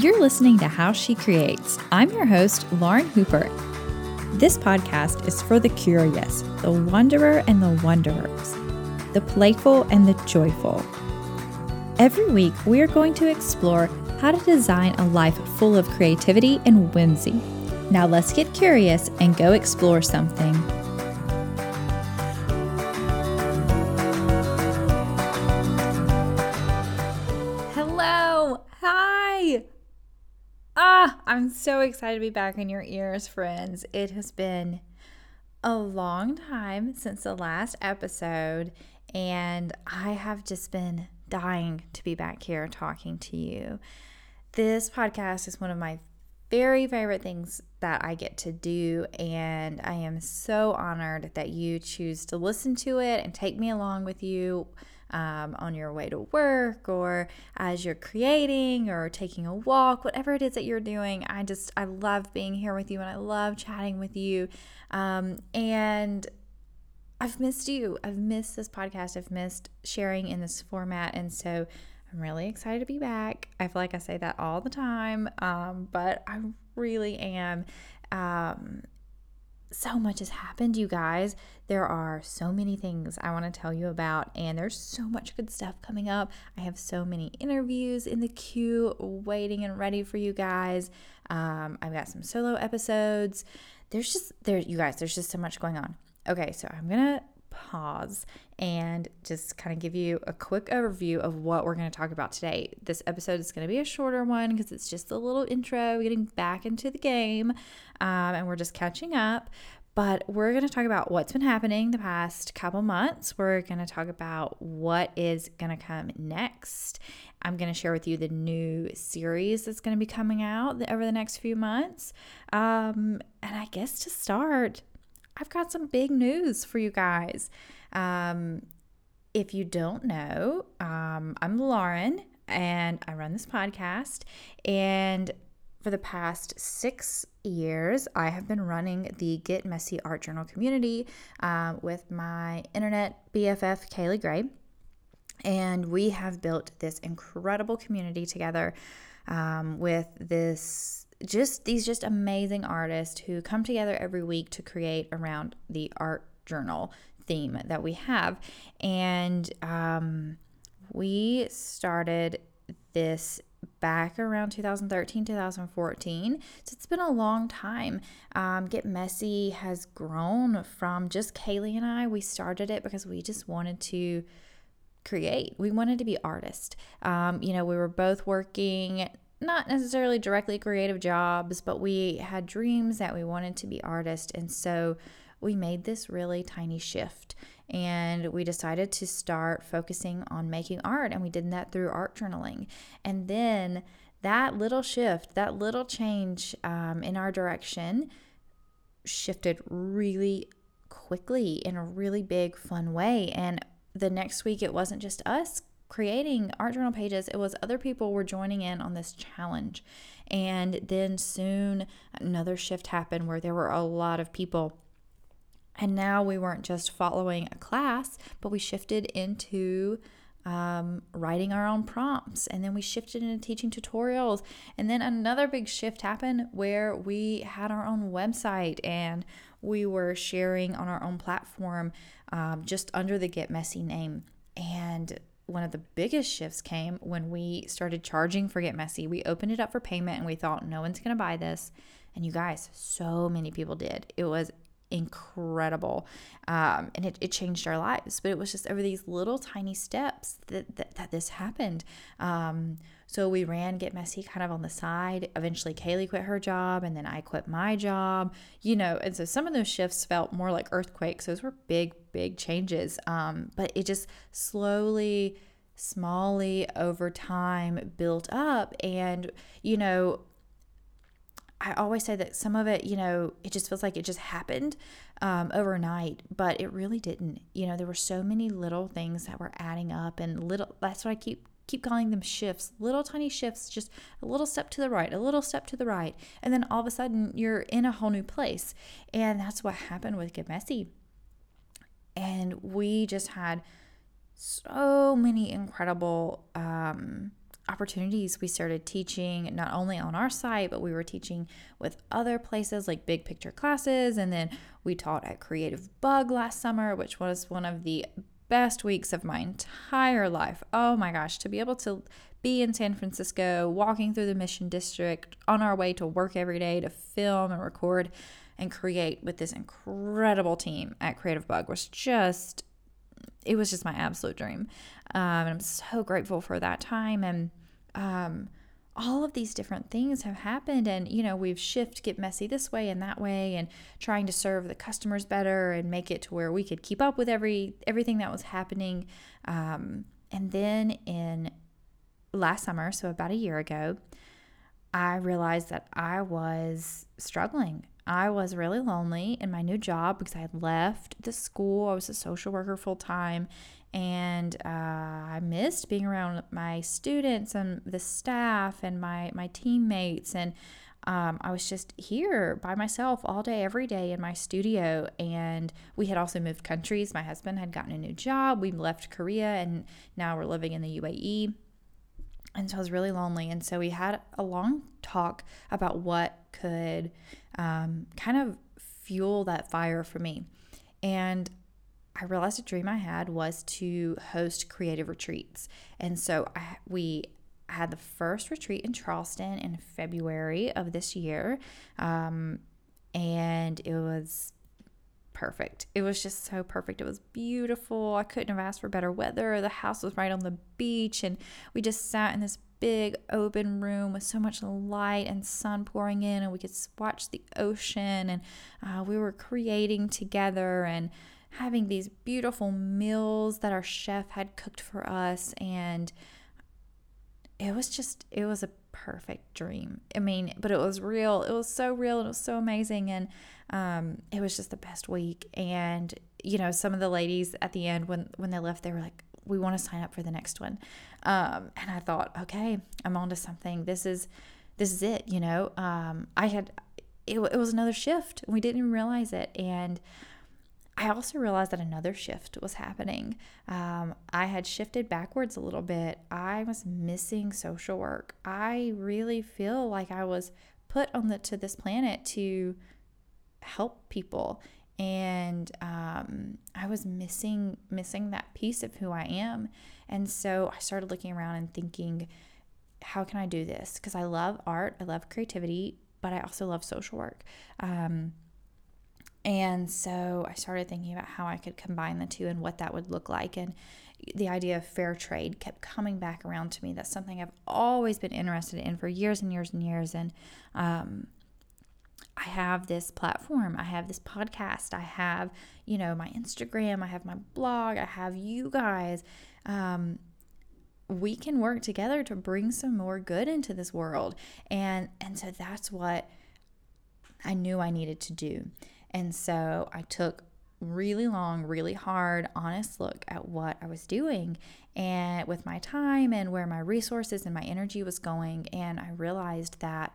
You're listening to How She Creates. I'm your host, Lauren Hooper. This podcast is for the curious, the wanderer and the wanderers, the playful and the joyful. Every week, we are going to explore how to design a life full of creativity and whimsy. Now, let's get curious and go explore something. I'm so excited to be back in your ears, friends. It has been a long time since the last episode, and I have just been dying to be back here talking to you. This podcast is one of my very favorite things that I get to do, and I am so honored that you choose to listen to it and take me along with you um, on your way to work or as you're creating or taking a walk, whatever it is that you're doing. I just, I love being here with you and I love chatting with you. Um, and I've missed you. I've missed this podcast. I've missed sharing in this format. And so I'm really excited to be back. I feel like I say that all the time, um, but I really am. Um, so much has happened, you guys. There are so many things I want to tell you about, and there's so much good stuff coming up. I have so many interviews in the queue waiting and ready for you guys. Um, I've got some solo episodes. There's just there, you guys. There's just so much going on. Okay, so I'm gonna pause and just kind of give you a quick overview of what we're going to talk about today. This episode is going to be a shorter one because it's just a little intro, getting back into the game, um, and we're just catching up. But we're going to talk about what's been happening the past couple months. We're going to talk about what is going to come next. I'm going to share with you the new series that's going to be coming out over the next few months. Um, and I guess to start, I've got some big news for you guys. Um, if you don't know, um, I'm Lauren and I run this podcast. And for the past six years, I have been running the Get Messy Art Journal community uh, with my internet BFF, Kaylee Gray. And we have built this incredible community together um, with this just these just amazing artists who come together every week to create around the art journal theme that we have. And um, we started this back around 2013 2014 so it's been a long time. Um, get messy has grown from just kaylee and i. We started it because we just wanted to create. We wanted to be artists. Um, you know we were both working not necessarily directly creative jobs, but we had dreams that we wanted to be artists. And so we made this really tiny shift and we decided to start focusing on making art. And we did that through art journaling. And then that little shift, that little change um, in our direction shifted really quickly in a really big, fun way. And the next week, it wasn't just us creating art journal pages, it was other people were joining in on this challenge. And then soon another shift happened where there were a lot of people. And now we weren't just following a class, but we shifted into um, writing our own prompts. And then we shifted into teaching tutorials. And then another big shift happened where we had our own website and we were sharing on our own platform um, just under the Get Messy name. And one of the biggest shifts came when we started charging for Get Messy. We opened it up for payment and we thought, no one's going to buy this. And you guys, so many people did. It was incredible. Um, and it, it changed our lives. But it was just over these little tiny steps that, that, that this happened. Um, so we ran Get Messy kind of on the side. Eventually, Kaylee quit her job, and then I quit my job, you know. And so some of those shifts felt more like earthquakes. Those were big, big changes. Um, but it just slowly, smallly over time built up. And, you know, I always say that some of it, you know, it just feels like it just happened um, overnight, but it really didn't. You know, there were so many little things that were adding up, and little. That's what I keep keep calling them shifts, little tiny shifts, just a little step to the right, a little step to the right. And then all of a sudden you're in a whole new place. And that's what happened with Get Messy. And we just had so many incredible um, opportunities. We started teaching not only on our site but we were teaching with other places like big picture classes. And then we taught at creative bug last summer which was one of the best weeks of my entire life. Oh my gosh to be able to be in san francisco walking through the mission district on our way to work every day to film and record and create with this incredible team at creative bug was just it was just my absolute dream. Um, and i'm so grateful for that time. And um, all of these different things have happened and you know we've shift get messy this way and that way and trying to serve the customers better and make it to where we could keep up with every everything that was happening. Um, and then in last summer so about a year ago i realized that i was struggling. I was really lonely in my new job because i had left the school. I was a social worker full time and uh, I missed being around my students and the staff and my my teammates and um, I was just here by myself all day, every day in my studio. And we had also moved countries. My husband had gotten a new job. We left Korea and now we're living in the UAE. And so I was really lonely. And so we had a long talk about what could um, kind of fuel that fire for me. And I realized a dream I had was to host creative retreats. And so I, we had the first retreat in Charleston in February of this year. Um, and it was perfect. It was just so perfect. It was beautiful. I couldn't have asked for better weather. The house was right on the beach, and we just sat in this big open room with so much light and sun pouring in, and we could watch the ocean. And uh, we were creating together, and having these beautiful meals that our chef had cooked for us and it was just it was a perfect dream. I mean but it was real it was so real it was so amazing and um, it was just the best week. And you know some of the ladies at the end when when they left they were like we want to sign up for the next one. Um, and i thought okay i'm on to something. This is this is it you know? Um, i had it, it was another shift we didn't even realize it. And I also realized that another shift was happening. Um, I had shifted backwards a little bit. I was missing social work. I really feel like I was put on the to this planet to help people, and um, I was missing missing that piece of who I am. And so I started looking around and thinking, how can I do this? Because I love art, I love creativity, but I also love social work. Um, and so I started thinking about how I could combine the two and what that would look like. And the idea of fair trade kept coming back around to me. That's something I've always been interested in for years and years and years. And um, I have this platform, I have this podcast, I have, you know, my Instagram, I have my blog, I have you guys. Um, we can work together to bring some more good into this world. And and so that's what I knew I needed to do. And so I took really long, really hard, honest look at what I was doing and with my time and where my resources and my energy was going. And I realized that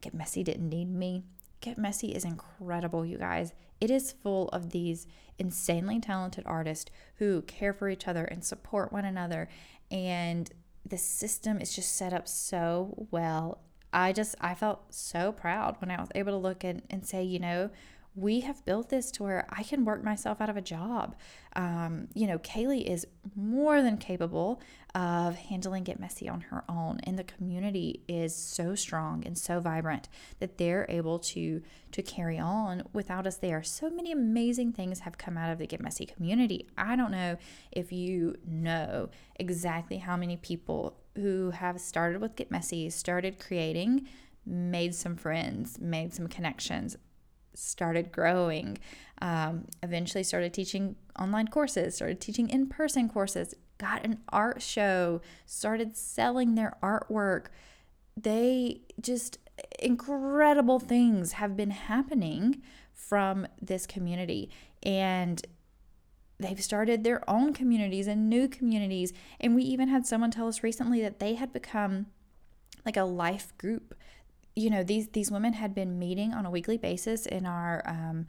Get Messy didn't need me. Get Messy is incredible, you guys. It is full of these insanely talented artists who care for each other and support one another. And the system is just set up so well I just I felt so proud when I was able to look and, and say, you know, we have built this to where I can work myself out of a job. Um, you know, Kaylee is more than capable of handling Get Messy on her own, and the community is so strong and so vibrant that they're able to to carry on without us there. So many amazing things have come out of the Get Messy community. I don't know if you know exactly how many people who have started with Get Messy, started creating, made some friends, made some connections, started growing, um, eventually started teaching online courses, started teaching in person courses, got an art show, started selling their artwork. They just incredible things have been happening from this community. And they've started their own communities and new communities. And we even had someone tell us recently that they had become like a life group. You know, these these women had been meeting on a weekly basis in our um,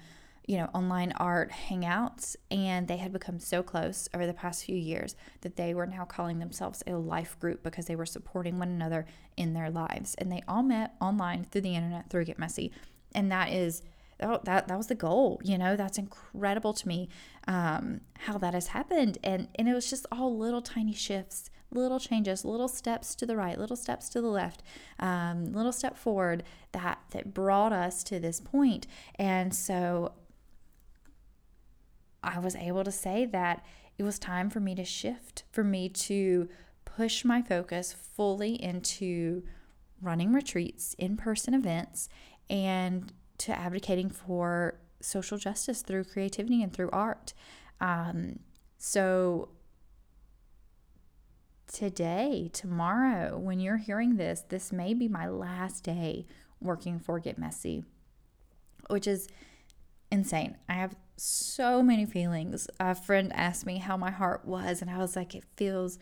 you know, online art hangouts, and they had become so close over the past few years that they were now calling themselves a life group because they were supporting one another in their lives. And they all met online through the internet through Get Messy. And that is that, that that was the goal you know? That's incredible to me um, how that has happened. And and it was just all little tiny shifts little changes little steps to the right little steps to the left um, little step forward that that brought us to this point. And so I was able to say that it was time for me to shift, for me to push my focus fully into running retreats, in person events, and to advocating for social justice through creativity and through art. Um, so, today, tomorrow, when you're hearing this, this may be my last day working for Get Messy, which is insane. I have so many feelings. A friend asked me how my heart was, and I was like, it feels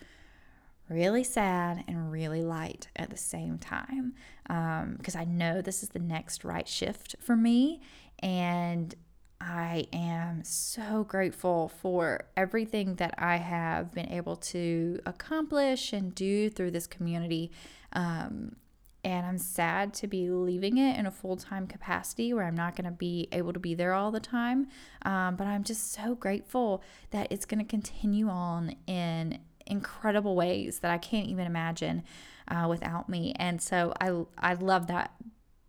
really sad and really light at the same time because um, I know this is the next right shift for me. And I am so grateful for everything that I have been able to accomplish and do through this community. Um, and I'm sad to be leaving it in a full time capacity where I'm not going to be able to be there all the time. Um, but I'm just so grateful that it's going to continue on in incredible ways that I can't even imagine uh, without me. And so I I love that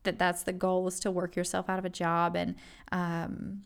that that's the goal is to work yourself out of a job and um,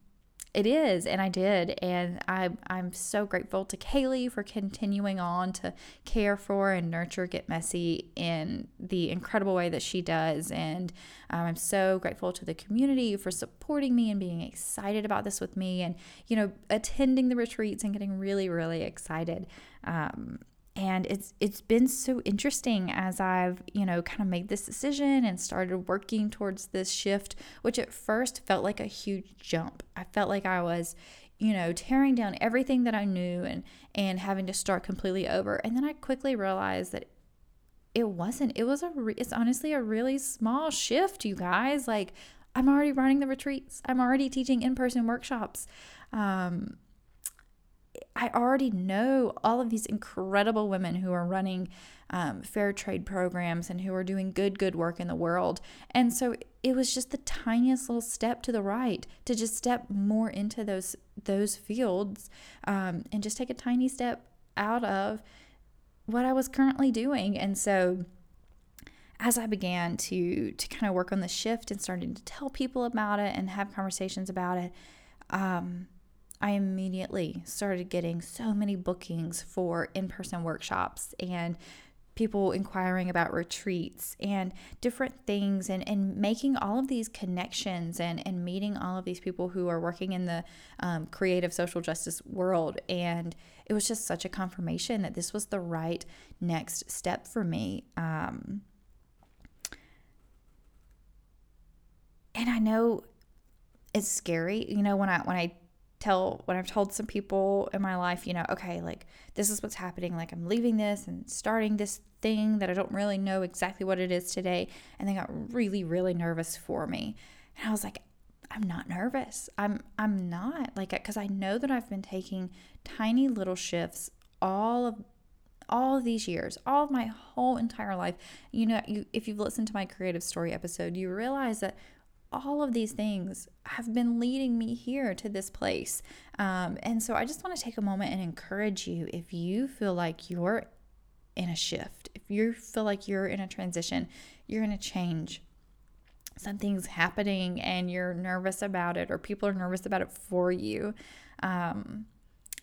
it is, and I did, and I I'm so grateful to Kaylee for continuing on to care for and nurture Get Messy in the incredible way that she does, and um, I'm so grateful to the community for supporting me and being excited about this with me, and you know attending the retreats and getting really really excited. Um, and it's it's been so interesting as I've you know kind of made this decision and started working towards this shift which at first felt like a huge jump. I felt like I was you know tearing down everything that I knew and and having to start completely over. And then I quickly realized that it wasn't. It was a re- it's honestly a really small shift you guys. Like I'm already running the retreats. I'm already teaching in-person workshops. Um I already know all of these incredible women who are running um, fair trade programs and who are doing good, good work in the world. And so it was just the tiniest little step to the right to just step more into those those fields um, and just take a tiny step out of what I was currently doing. And so as I began to to kind of work on the shift and starting to tell people about it and have conversations about it, um, I immediately started getting so many bookings for in person workshops and people inquiring about retreats and different things and, and making all of these connections and, and meeting all of these people who are working in the um, creative social justice world. And it was just such a confirmation that this was the right next step for me. Um, and I know it's scary, you know, when I when I tell when I've told some people in my life, you know, okay, like this is what's happening, like I'm leaving this and starting this thing that I don't really know exactly what it is today, and they got really really nervous for me. And I was like, I'm not nervous. I'm I'm not like cuz I know that I've been taking tiny little shifts all of all of these years, all of my whole entire life. You know, you if you've listened to my creative story episode, you realize that all of these things have been leading me here to this place. Um, and so I just want to take a moment and encourage you if you feel like you're in a shift, if you feel like you're in a transition, you're in a change, something's happening and you're nervous about it, or people are nervous about it for you. Um,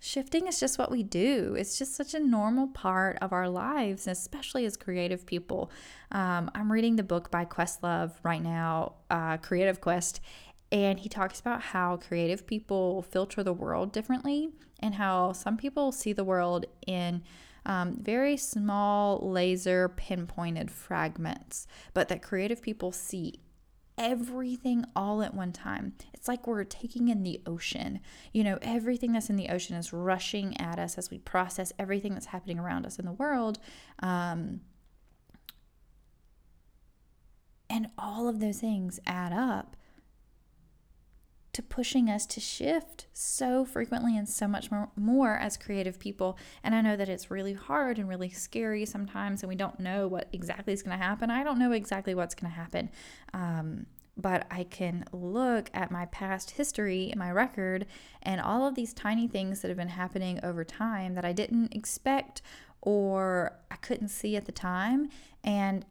shifting is just what we do. It's just such a normal part of our lives, especially as creative people. Um, I'm reading the book by Questlove right now, uh, Creative Quest, and he talks about how creative people filter the world differently and how some people see the world in um, very small, laser pinpointed fragments, but that creative people see everything all at one time. It's like we're taking in the ocean. You know, everything that's in the ocean is rushing at us as we process everything that's happening around us in the world. Um, and all of those things add up to pushing us to shift so frequently and so much more, more as creative people. And I know that it's really hard and really scary sometimes, and we don't know what exactly is going to happen. I don't know exactly what's going to happen. Um, but I can look at my past history, and my record, and all of these tiny things that have been happening over time that I didn't expect or I couldn't see at the time. And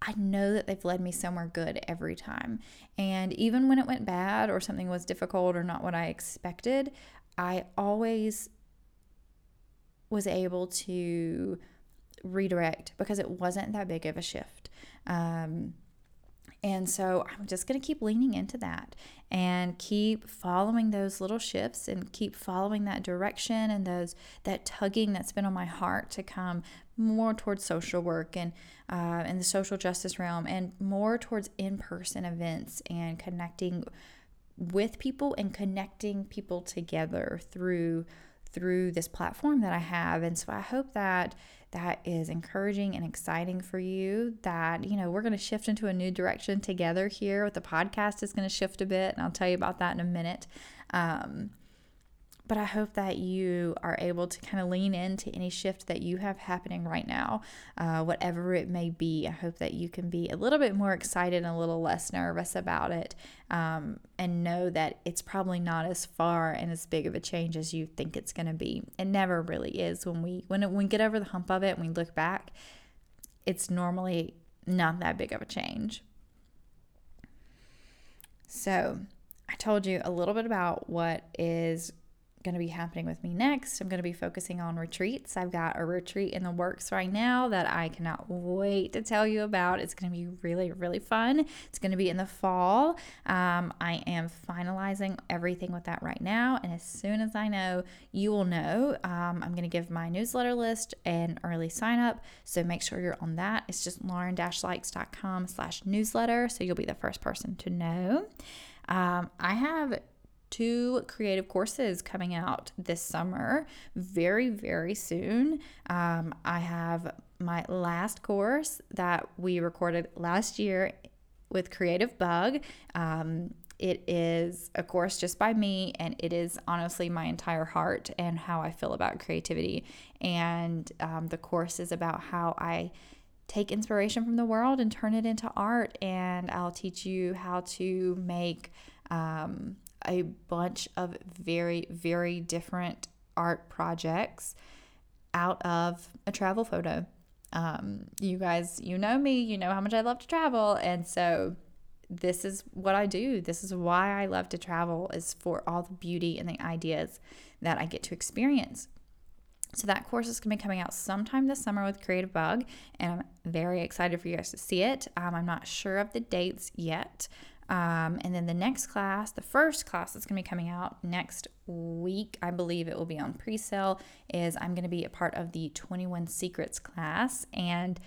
I know that they've led me somewhere good every time. And even when it went bad or something was difficult or not what I expected, I always was able to redirect because it wasn't that big of a shift. Um, and so I'm just going to keep leaning into that and keep following those little shifts and keep following that direction and those that tugging that's been on my heart to come more towards social work and uh, in the social justice realm and more towards in-person events and connecting with people and connecting people together through through this platform that I have. And so I hope that that is encouraging and exciting for you that you know we're going to shift into a new direction together here with the podcast is going to shift a bit and i'll tell you about that in a minute um, but I hope that you are able to kind of lean into any shift that you have happening right now, uh, whatever it may be. I hope that you can be a little bit more excited and a little less nervous about it um, and know that it's probably not as far and as big of a change as you think it's going to be. It never really is. When we, when, it, when we get over the hump of it and we look back, it's normally not that big of a change. So, I told you a little bit about what is going to be happening with me next. I'm going to be focusing on retreats. I've got a retreat in the works right now that I cannot wait to tell you about. It's going to be really, really fun. It's going to be in the fall. Um, I am finalizing everything with that right now. And as soon as I know, you will know. Um, I'm going to give my newsletter list an early sign up. So make sure you're on that. It's just lauren-likes.com slash newsletter. So you'll be the first person to know. Um, I have two creative courses coming out this summer very, very soon. Um, I have my last course that we recorded last year with Creative Bug. Um, it is a course just by me, and it is honestly my entire heart and how I feel about creativity. And um, the course is about how I take inspiration from the world and turn it into art. And I'll teach you how to make um, a bunch of very, very different art projects out of a travel photo. Um, you guys, you know me, you know how much I love to travel. And so this is what I do. This is why I love to travel is for all the beauty and the ideas that I get to experience. So that course is going to be coming out sometime this summer with Creative Bug, and I'm very excited for you guys to see it. Um, I'm not sure of the dates yet, um, and then the next class, the first class that's going to be coming out next week, I believe it will be on pre sale, is I'm going to be a part of the 21 Secrets class. And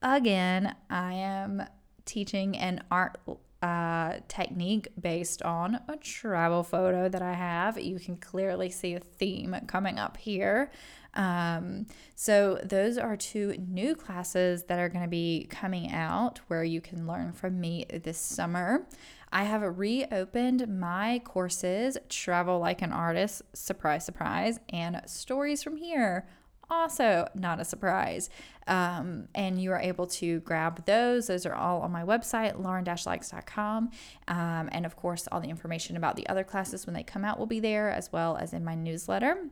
again, I am teaching an art uh, technique based on a travel photo that I have. You can clearly see a theme coming up here. Um, so, those are two new classes that are going to be coming out where you can learn from me this summer. I have reopened my courses, Travel Like an Artist, surprise, surprise, and Stories from Here. Also, not a surprise. Um, and you are able to grab those. Those are all on my website, lauren-likes.com. Um, and of course, all the information about the other classes when they come out will be there, as well as in my newsletter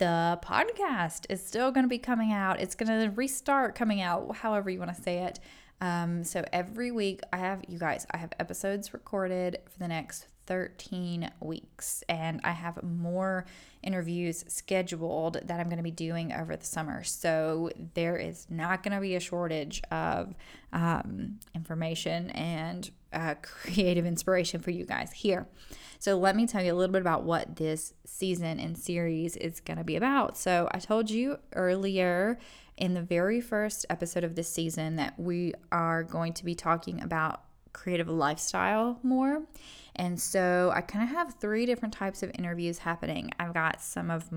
the podcast is still going to be coming out. It's going to restart coming out, however you want to say it. Um, so every week, I have you guys, I have episodes recorded for the next 13 weeks, and I have more interviews scheduled that I'm going to be doing over the summer. So there is not going to be a shortage of um, information and uh, creative inspiration for you guys here. So let me tell you a little bit about what this season and series is going to be about. So I told you earlier in the very first episode of this season that we are going to be talking about creative lifestyle more. And so I kind of have three different types of interviews happening. I've got some of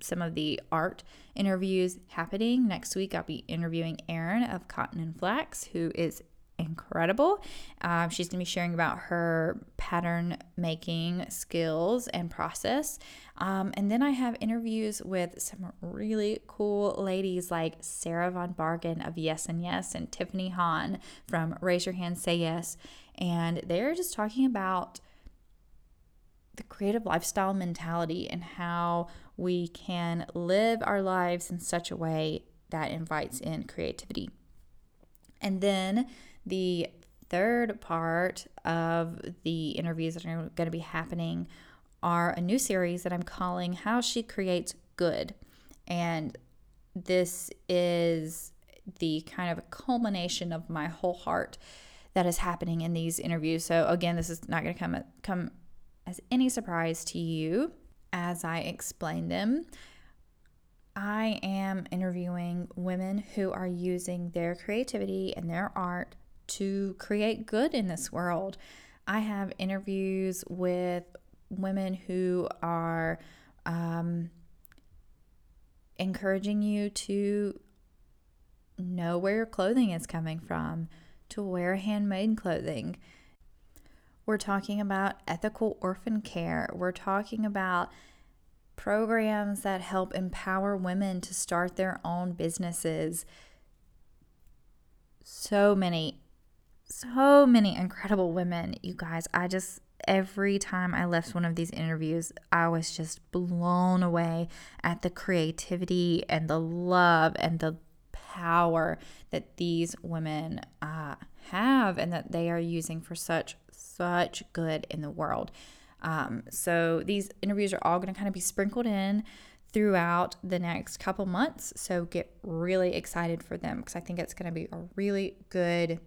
some of the art interviews happening next week. I'll be interviewing Erin of Cotton and Flax, who is incredible. Um, she's going to be sharing about her pattern making skills and process. Um, and then I have interviews with some really cool ladies like Sarah Von Bargen of Yes and Yes and Tiffany Han from Raise Your Hand, Say Yes. And they're just talking about the creative lifestyle mentality and how we can live our lives in such a way that invites in creativity. And then the third part of the interviews that are going to be happening are a new series that I'm calling How She Creates Good. And this is the kind of culmination of my whole heart that is happening in these interviews. So again, this is not going to come come as any surprise to you as I explain them. I am interviewing women who are using their creativity and their art to create good in this world. I have interviews with women who are um, encouraging you to know where your clothing is coming from, to wear handmade clothing. We're talking about ethical orphan care. We're talking about programs that help empower women to start their own businesses. So many so many incredible women, you guys. I just, every time I left one of these interviews, I was just blown away at the creativity and the love and the power that these women uh, have and that they are using for such, such good in the world. Um, so these interviews are all going to kind of be sprinkled in throughout the next couple months. So get really excited for them because I think it's going to be a really good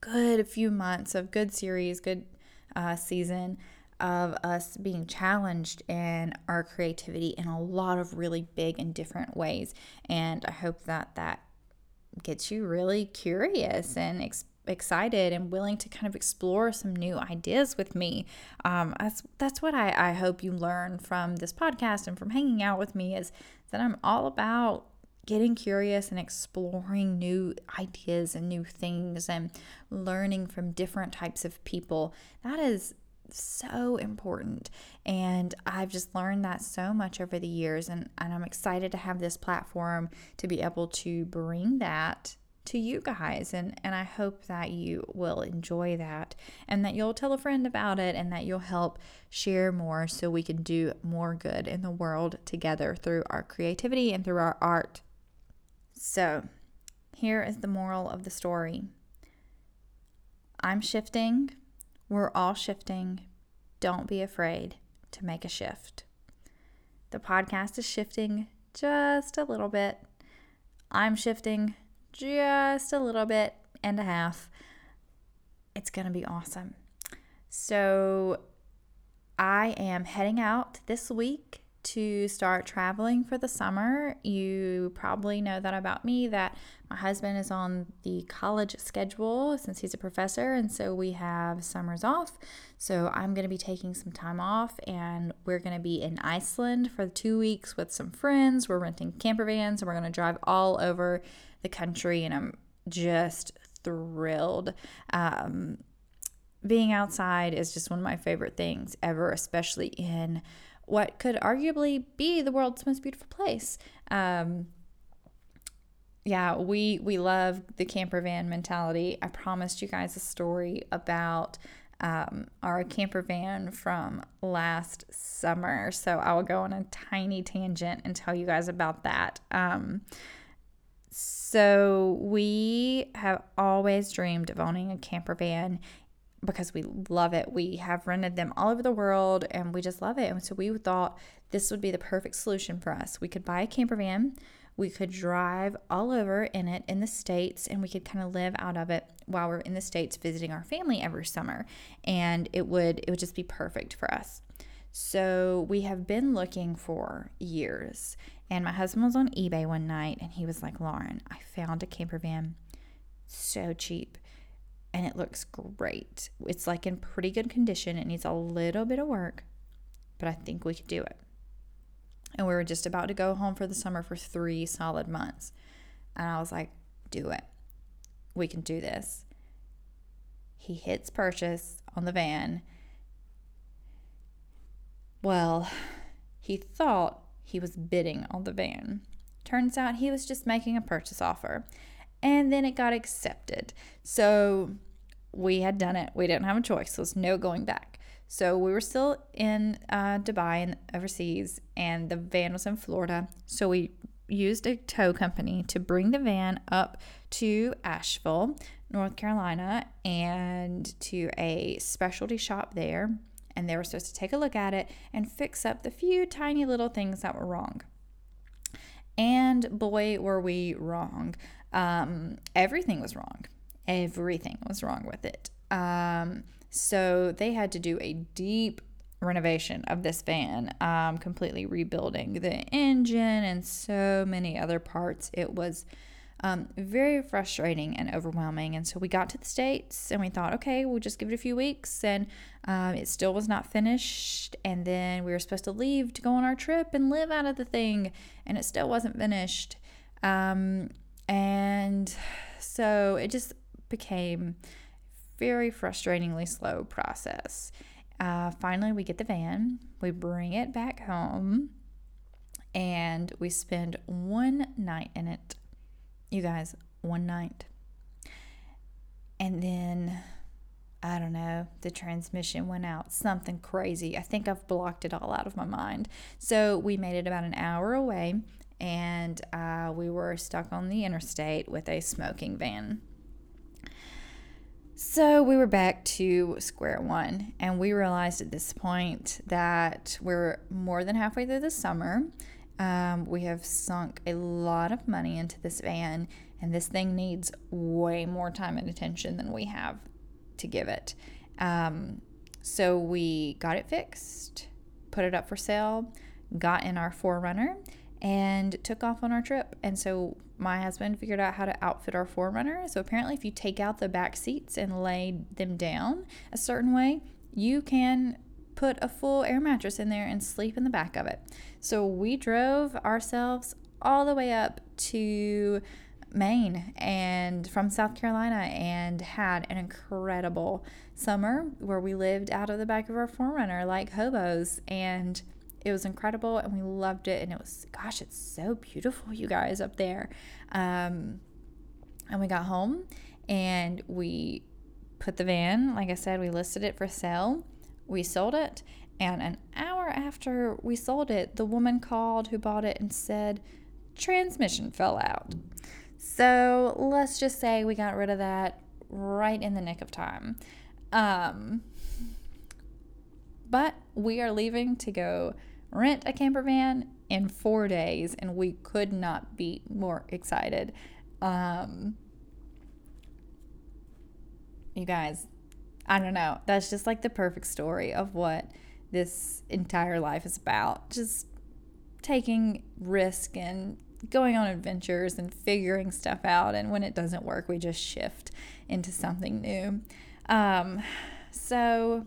good few months of good series, good uh, season of us being challenged in our creativity in a lot of really big and different ways. And I hope that that gets you really curious and ex- excited and willing to kind of explore some new ideas with me. Um, that's that's what I, I hope you learn from this podcast and from hanging out with me is that I'm all about getting curious and exploring new ideas and new things and learning from different types of people. That is so important. And I've just learned that so much over the years. And, and I'm excited to have this platform to be able to bring that to you guys. And, and I hope that you will enjoy that and that you'll tell a friend about it and that you'll help share more so we can do more good in the world together through our creativity and through our art. So, here is the moral of the story I'm shifting. We're all shifting. Don't be afraid to make a shift. The podcast is shifting just a little bit. I'm shifting just a little bit and a half. It's going to be awesome. So, I am heading out this week to start traveling for the summer. You probably know that about me that my husband is on the college schedule since he's a professor, and so we have summers off. So I'm going to be taking some time off, and we're going to be in Iceland for two weeks with some friends. We're renting camper vans, and we're going to drive all over the country, and I'm just thrilled. Um, being outside is just one of my favorite things ever, especially in what could arguably be the world's most beautiful place. Um, yeah, we we love the camper van mentality. I promised you guys a story about um, our camper van from last summer, so I will go on a tiny tangent and tell you guys about that. Um, so we have always dreamed of owning a camper van because we love it. We have rented them all over the world and we just love it. And so we thought this would be the perfect solution for us. We could buy a camper van, we could drive all over in it in the States, and we could kind of live out of it while we're in the States visiting our family every summer. And it would it would just be perfect for us. So we have been looking for years. And my husband was on eBay one night and he was like, Lauren, I found a camper van so cheap and it looks great. It's like in pretty good condition. It needs a little bit of work, but I think we could do it. And we were just about to go home for the summer for three solid months. And I was like, do it. We can do this. he hits purchase on the van. Well, he thought he was bidding on the van. Turns out he was just making a purchase offer. And then it got accepted. So we had done it. We didn't have a choice. There was no going back. So we were still in uh, Dubai and overseas, and the van was in Florida. So we used a tow company to bring the van up to Asheville, North Carolina, and to a specialty shop there. And they were supposed to take a look at it and fix up the few tiny little things that were wrong. And boy, were we wrong. Um, everything was wrong. Everything was wrong with it. Um, so they had to do a deep renovation of this van, um, completely rebuilding the engine and so many other parts. It was um, very frustrating and overwhelming. And so we got to the States and we thought, okay, we'll just give it a few weeks. And um, it still was not finished. And then we were supposed to leave to go on our trip and live out of the thing, and it still wasn't finished. Um, and so it just became very frustratingly slow process. Uh, finally, we get the van, we bring it back home, and we spend one night in it. You guys, one night. And then, I don't know, the transmission went out, something crazy. I think I've blocked it all out of my mind. So we made it about an hour away, and uh, we were stuck on the interstate with a smoking van. So we were back to square one, and we realized at this point that we're more than halfway through the summer. Um, we have sunk a lot of money into this van, and this thing needs way more time and attention than we have to give it. Um, so we got it fixed, put it up for sale, got in our 4Runner, and took off on our trip. And so my husband figured out how to outfit our 4Runner. So apparently, if you take out the back seats and lay them down a certain way, you can put a full air mattress in there and sleep in the back of it. So we drove ourselves all the way up to Maine and from South Carolina and had an incredible summer where we lived out of the back of our 4Runner like hobos and it was incredible and we loved it and it was gosh it's so beautiful you guys up there. Um, and we got home and we put the van like i said we listed it for sale. We sold it and an hour after we sold it the woman called who bought it and said transmission fell out. So let's just say we got rid of that right in the nick of time. Um, but we are leaving to go rent a camper van in four days, and we could not be more excited. Um, you guys, I don't know. That's just like the perfect story of what this entire life is about. Just taking risk and going on adventures and figuring stuff out. And when it doesn't work, we just shift into something new. Um, so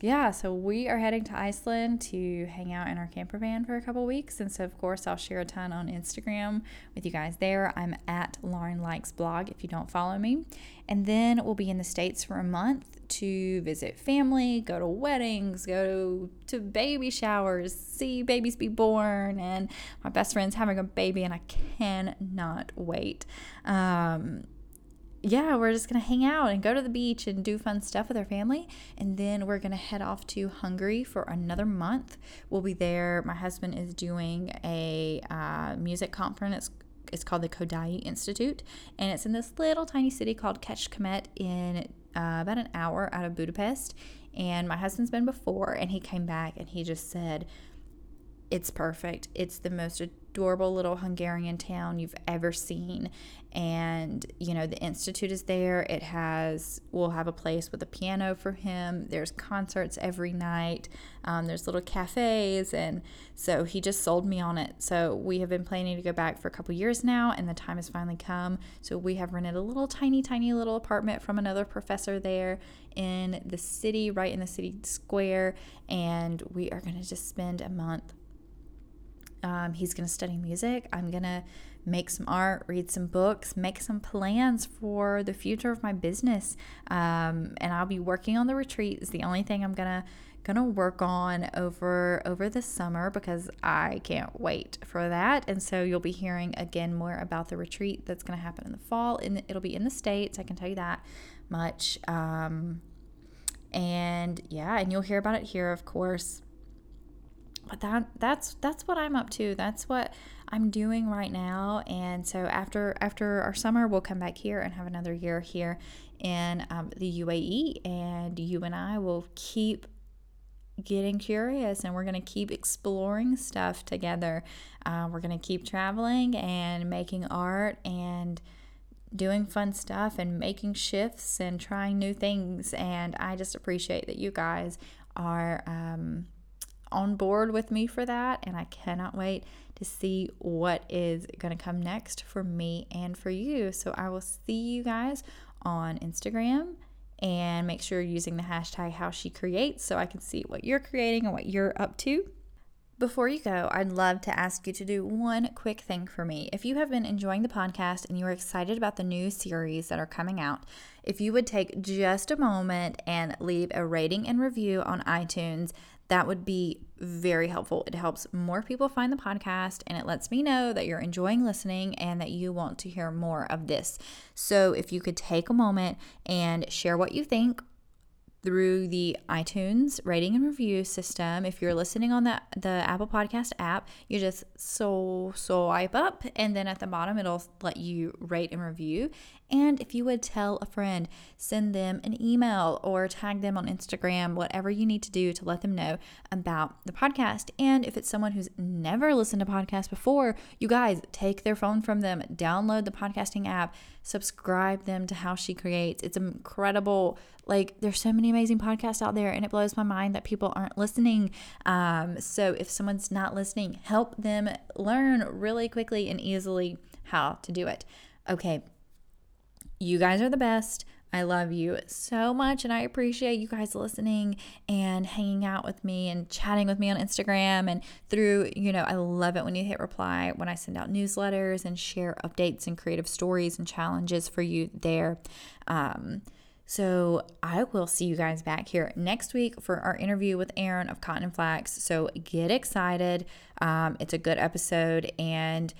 yeah, so we are heading to Iceland to hang out in our camper van for a couple weeks. And so, of course, I'll share a ton on Instagram with you guys there. I'm at Lauren Likes Blog if you don't follow me. And then we'll be in the States for a month to visit family, go to weddings, go to baby showers, see babies be born. And my best friend's having a baby, and I cannot wait. Um, yeah, we're just going to hang out and go to the beach and do fun stuff with our family. And then we're going to head off to Hungary for another month. We'll be there. My husband is doing a uh, music conference. It's called the Kodály Institute, and it's in this little tiny city called Kecskemét in uh, about an hour out of Budapest. And my husband's been before, and he came back and he just said, It's perfect. It's the most adorable little Hungarian town you've ever seen. And you know the institute is there. It has we'll have a place with a piano for him. There's concerts every night. Um, there's little cafes. And so he just sold me on it. So we have been planning to go back for a couple years now and the time has finally come. So we have rented a little tiny tiny little apartment from another professor there in the city right in the city square. And we are going to just spend a month Um, he's going to study music. I'm going to make some art, read some books, make some plans for the future of my business. Um, and I'll be working on the retreat. Is the only thing I'm gonna gonna work on over over the summer because I can't wait for that. And so you'll be hearing again more about the retreat that's gonna happen in the fall. And it'll be in the states. I can tell you that much. Um, and yeah, and you'll hear about it here, of course that that's that's what I'm up to. That's what I'm doing right now. And so after after our summer, we'll come back here and have another year here in um, the UAE, and you and I will keep getting curious and we're going to keep exploring stuff together. Uh, we're going to keep traveling and making art and doing fun stuff and making shifts and trying new things. And I just appreciate that you guys are. Um, on board with me for that, and I cannot wait to see what is going to come next for me and for you. So I will see you guys on Instagram and make sure you're using the hashtag how she creates so I can see what you're creating and what you're up to. Before you go, I'd love to ask you to do one quick thing for me. If you have been enjoying the podcast and you're excited about the new series that are coming out, if you would take just a moment and leave a rating and review on iTunes, that would be very helpful. It helps more people find the podcast and it lets me know that you're enjoying listening and that you want to hear more of this. So, if you could take a moment and share what you think through the iTunes rating and review system. If you're listening on the, the Apple Podcast app, you just so swipe up and then at the bottom it'll let you rate and review. And if you would tell a friend, send them an email or tag them on Instagram, whatever you need to do to let them know about the podcast. And if it's someone who's never listened to podcasts before, you guys take their phone from them, download the podcasting app, subscribe them to How She Creates. It's incredible. Like, there's so many amazing podcasts out there, and it blows my mind that people aren't listening. Um, so, if someone's not listening, help them learn really quickly and easily how to do it. Okay, you guys are the best. I love you so much and I appreciate you guys listening and hanging out with me and chatting with me on Instagram and through, you know, I love it when you hit reply when I send out newsletters and share updates and creative stories and challenges for you there. Um, so I will see you guys back here next week for our interview with Erin of Cotton and Flax. So get excited. Um, it's a good episode and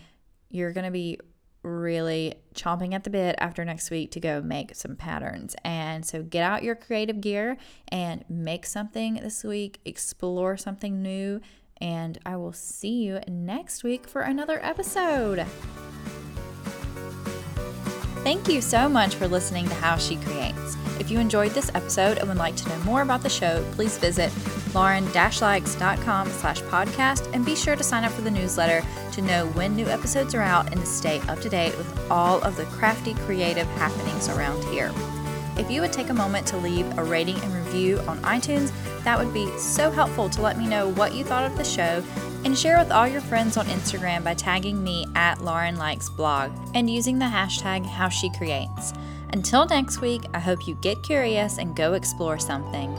you're going to be really chomping at the bit after next week to go make some patterns. And so get out your creative gear and make something this week, explore something new, and I will see you next week for another episode. Thank you so much for listening to How She Creates. If you enjoyed this episode and would like to know more about the show, please visit lauren-likes.com slash podcast and be sure to sign up for the newsletter to know when new episodes are out and to stay up to date with all of the crafty creative happenings around here. If you would take a moment to leave a rating and review on iTunes, that would be so helpful to let me know what you thought of the show and share with all your friends on Instagram by tagging me at Lauren Likes Blog and using the hashtag HowSheCreates. Until next week, I hope you get curious and go explore something.